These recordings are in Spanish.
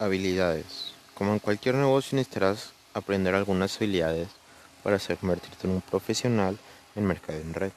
Habilidades. Como en cualquier negocio necesitarás aprender algunas habilidades para hacer convertirte en un profesional en mercado en red.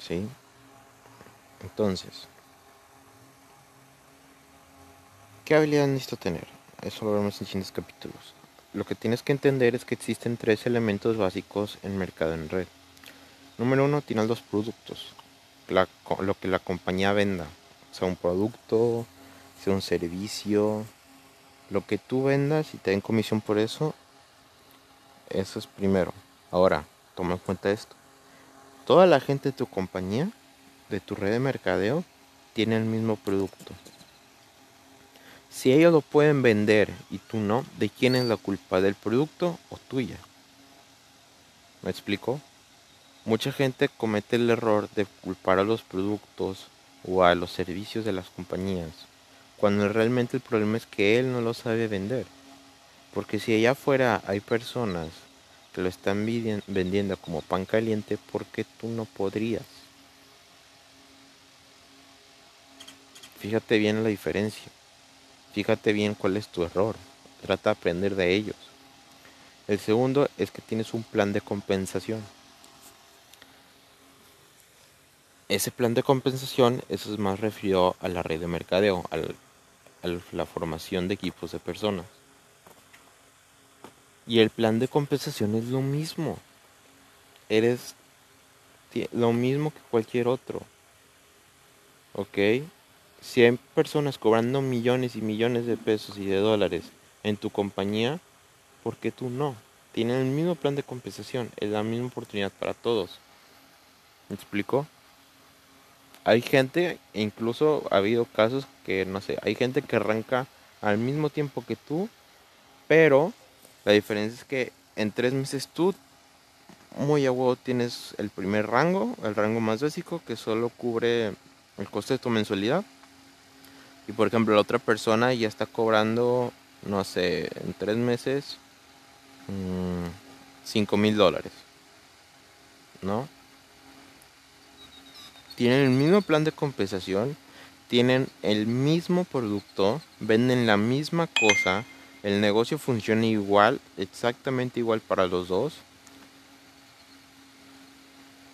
¿Sí? Entonces, ¿qué habilidades necesito tener? Eso lo veremos en siguientes capítulos. Lo que tienes que entender es que existen tres elementos básicos en mercado en red. Número uno, tienes los productos, lo que la compañía venda, sea un producto, sea un servicio, lo que tú vendas y te den comisión por eso, eso es primero. Ahora, toma en cuenta esto. Toda la gente de tu compañía, de tu red de mercadeo, tiene el mismo producto. Si ellos lo pueden vender y tú no, ¿de quién es la culpa? ¿Del producto o tuya? ¿Me explico? Mucha gente comete el error de culpar a los productos o a los servicios de las compañías cuando realmente el problema es que él no lo sabe vender. Porque si allá afuera hay personas que lo están vendiendo como pan caliente, ¿por qué tú no podrías? Fíjate bien la diferencia. Fíjate bien cuál es tu error. Trata de aprender de ellos. El segundo es que tienes un plan de compensación. Ese plan de compensación, eso es más referido a la red de mercadeo, al la formación de equipos de personas. Y el plan de compensación es lo mismo. Eres lo mismo que cualquier otro. ¿Ok? Si hay personas cobrando millones y millones de pesos y de dólares en tu compañía, ¿por qué tú no? Tienen el mismo plan de compensación, es la misma oportunidad para todos. ¿Me explico? Hay gente, incluso ha habido casos que, no sé, hay gente que arranca al mismo tiempo que tú, pero la diferencia es que en tres meses tú, muy a huevo, tienes el primer rango, el rango más básico, que solo cubre el coste de tu mensualidad. Y por ejemplo, la otra persona ya está cobrando, no sé, en tres meses, 5 mm, mil dólares. ¿No? Tienen el mismo plan de compensación, tienen el mismo producto, venden la misma cosa, el negocio funciona igual, exactamente igual para los dos.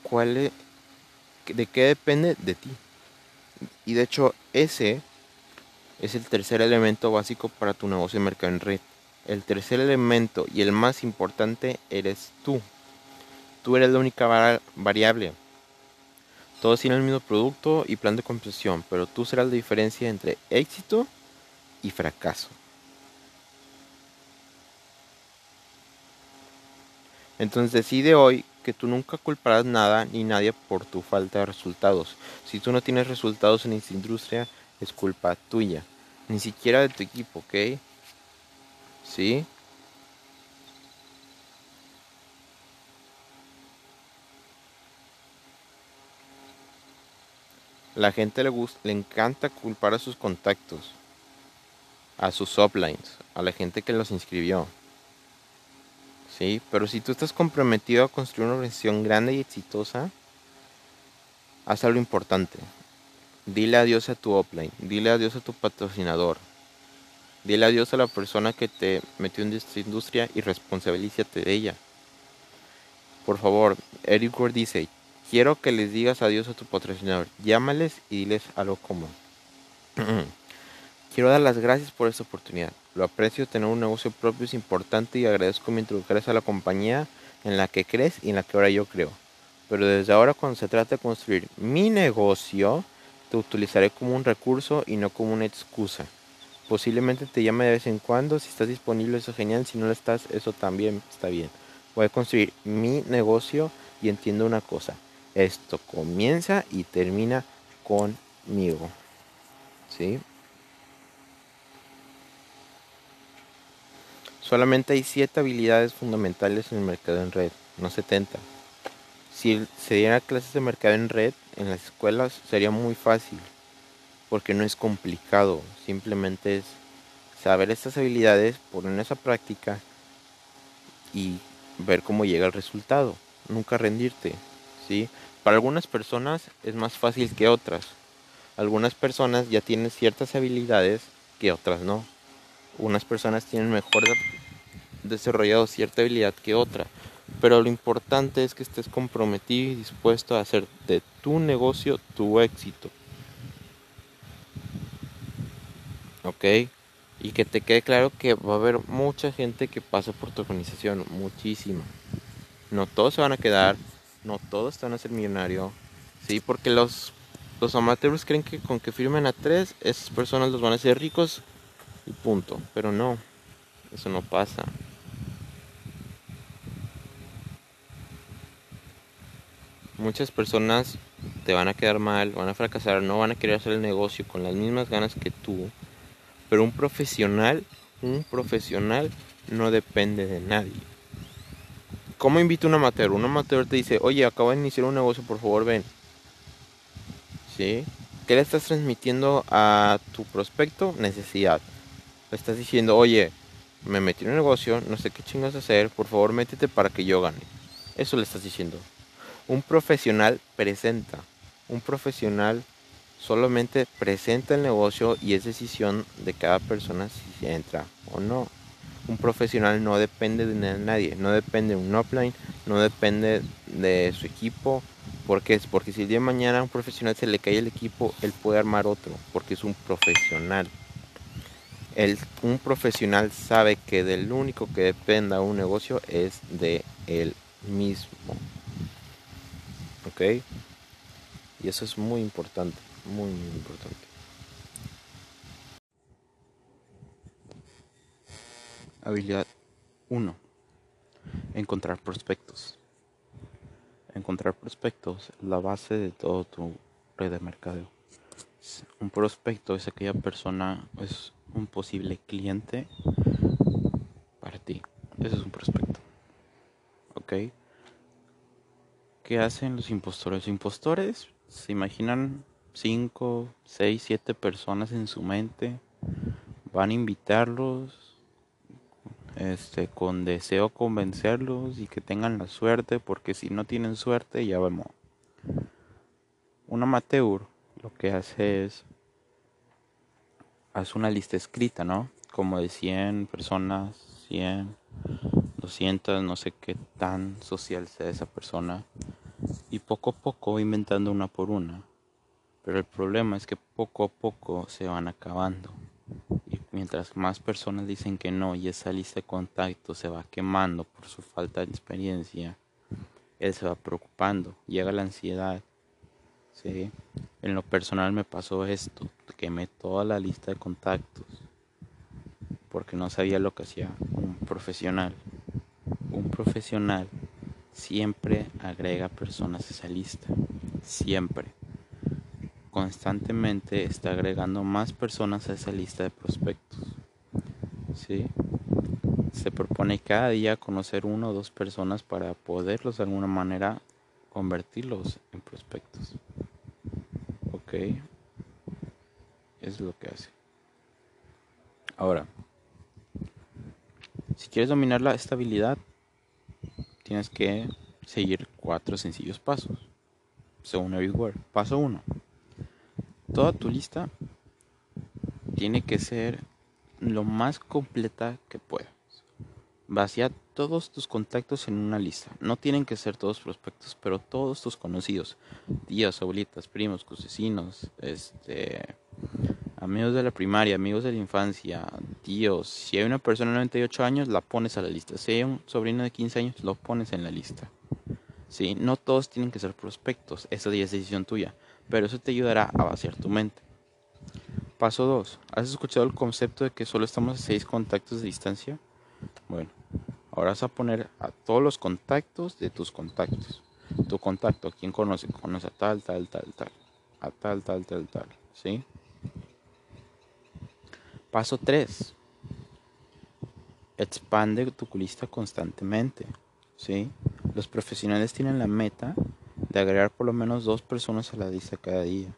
¿Cuál ¿De qué depende? De ti. Y de hecho ese es el tercer elemento básico para tu negocio de mercado en red. El tercer elemento y el más importante eres tú. Tú eres la única variable. Todos tienen el mismo producto y plan de compensación, pero tú serás la diferencia entre éxito y fracaso. Entonces decide hoy que tú nunca culparás nada ni nadie por tu falta de resultados. Si tú no tienes resultados en esta industria, es culpa tuya. Ni siquiera de tu equipo, ¿ok? ¿Sí? La gente le, gusta, le encanta culpar a sus contactos, a sus uplines, a la gente que los inscribió. ¿Sí? Pero si tú estás comprometido a construir una organización grande y exitosa, haz algo importante. Dile adiós a tu upline, dile adiós a tu patrocinador, dile adiós a la persona que te metió en esta industria y responsabilízate de ella. Por favor, Eric Ward dice, Quiero que les digas adiós a tu patrocinador. Llámales y diles algo como. Quiero dar las gracias por esta oportunidad. Lo aprecio, tener un negocio propio es importante y agradezco mi introducción a la compañía en la que crees y en la que ahora yo creo. Pero desde ahora cuando se trata de construir mi negocio, te utilizaré como un recurso y no como una excusa. Posiblemente te llame de vez en cuando, si estás disponible eso es genial, si no lo estás eso también está bien. Voy a construir mi negocio y entiendo una cosa, esto comienza y termina conmigo. ¿Sí? Solamente hay 7 habilidades fundamentales en el mercado en red, no 70. Si se dieran clases de mercado en red en las escuelas sería muy fácil, porque no es complicado, simplemente es saber estas habilidades, poner esa práctica y ver cómo llega el resultado, nunca rendirte, ¿sí? Para algunas personas es más fácil que otras. Algunas personas ya tienen ciertas habilidades que otras no. Unas personas tienen mejor desarrollado cierta habilidad que otra. Pero lo importante es que estés comprometido y dispuesto a hacer de tu negocio tu éxito. ¿Ok? Y que te quede claro que va a haber mucha gente que pasa por tu organización, muchísima. No todos se van a quedar, no todos van a ser millonarios. Sí, porque los, los amateurs creen que con que firmen a tres, esas personas los van a hacer ricos y punto. Pero no, eso no pasa. Muchas personas te van a quedar mal, van a fracasar, no van a querer hacer el negocio con las mismas ganas que tú. Pero un profesional, un profesional no depende de nadie. ¿Cómo invita un amateur? Un amateur te dice, oye, acabo de iniciar un negocio, por favor ven. ¿Sí? ¿Qué le estás transmitiendo a tu prospecto? Necesidad. Le estás diciendo, oye, me metí en un negocio, no sé qué chingas hacer, por favor métete para que yo gane. Eso le estás diciendo. Un profesional presenta. Un profesional solamente presenta el negocio y es decisión de cada persona si entra o no. Un profesional no depende de nadie, no depende de un upline, no depende de su equipo. porque es? Porque si el día de mañana a un profesional se le cae el equipo, él puede armar otro, porque es un profesional. El, un profesional sabe que del único que dependa un negocio es de él mismo. ¿ok? Y eso es muy importante, muy importante. Habilidad 1. Encontrar prospectos. Encontrar prospectos es la base de todo tu red de mercadeo. Un prospecto es aquella persona, es un posible cliente para ti. Ese es un prospecto. ¿Ok? ¿Qué hacen los impostores? Los impostores se imaginan 5, 6, 7 personas en su mente. Van a invitarlos este, con deseo convencerlos y que tengan la suerte, porque si no tienen suerte, ya vemos. Un amateur lo que hace es hace una lista escrita, ¿no? Como de 100 personas, 100, 200, no sé qué tan social sea esa persona y poco a poco inventando una por una. Pero el problema es que poco a poco se van acabando. Mientras más personas dicen que no y esa lista de contactos se va quemando por su falta de experiencia, él se va preocupando, llega la ansiedad. ¿sí? En lo personal me pasó esto, quemé toda la lista de contactos porque no sabía lo que hacía un profesional. Un profesional siempre agrega personas a esa lista. Siempre. Constantemente está agregando más personas a esa lista de prospectos. ¿Sí? Se propone cada día conocer uno o dos personas para poderlos de alguna manera convertirlos en prospectos. ¿Ok? Es lo que hace. Ahora, si quieres dominar la estabilidad, tienes que seguir cuatro sencillos pasos. Según Everywhere. Paso 1. Toda tu lista tiene que ser lo más completa que puedas. Vacía todos tus contactos en una lista. No tienen que ser todos prospectos, pero todos tus conocidos. Tías, abuelitas, primos, cosecinos, este amigos de la primaria, amigos de la infancia, tíos. Si hay una persona de 98 años, la pones a la lista. Si hay un sobrino de 15 años, lo pones en la lista. ¿Sí? No todos tienen que ser prospectos, esa es decisión tuya, pero eso te ayudará a vaciar tu mente. Paso 2. ¿Has escuchado el concepto de que solo estamos a 6 contactos de distancia? Bueno, ahora vas a poner a todos los contactos de tus contactos. Tu contacto, ¿quién conoce? Conoce a tal, tal, tal, tal. A tal, tal, tal, tal. ¿Sí? Paso 3. Expande tu lista constantemente. ¿sí? Los profesionales tienen la meta de agregar por lo menos dos personas a la lista cada día.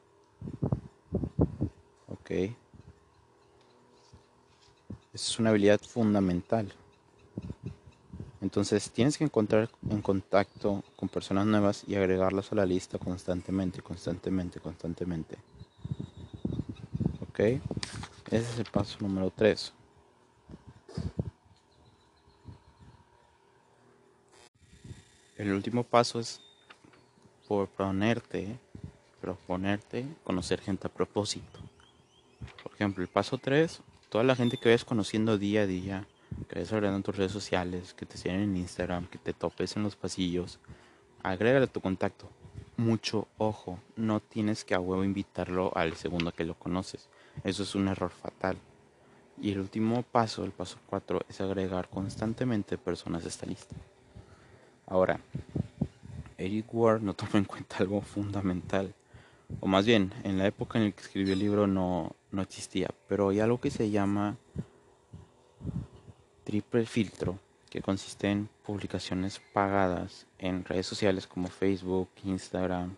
Ok. Esa es una habilidad fundamental. Entonces tienes que encontrar en contacto con personas nuevas y agregarlas a la lista constantemente, constantemente, constantemente. ¿Ok? Ese es el paso número 3. El último paso es proponerte, proponerte conocer gente a propósito. Por ejemplo, el paso 3, toda la gente que ves conociendo día a día, que ves agregando en tus redes sociales, que te siguen en Instagram, que te topes en los pasillos, agrégale tu contacto. Mucho ojo, no tienes que a huevo invitarlo al segundo que lo conoces. Eso es un error fatal. Y el último paso, el paso 4, es agregar constantemente personas a esta lista. Ahora, Eric Ward no toma en cuenta algo fundamental. O más bien, en la época en la que escribió el libro no, no existía. Pero hay algo que se llama triple filtro, que consiste en publicaciones pagadas en redes sociales como Facebook, Instagram,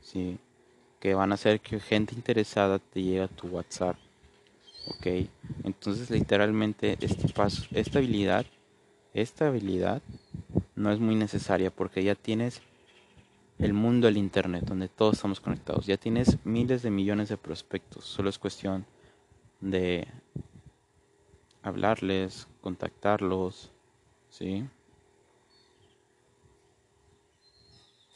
¿sí? que van a hacer que gente interesada te llegue a tu WhatsApp ok entonces literalmente este paso esta habilidad esta habilidad no es muy necesaria porque ya tienes el mundo del internet donde todos estamos conectados. Ya tienes miles de millones de prospectos. Solo es cuestión de hablarles contactarlos sí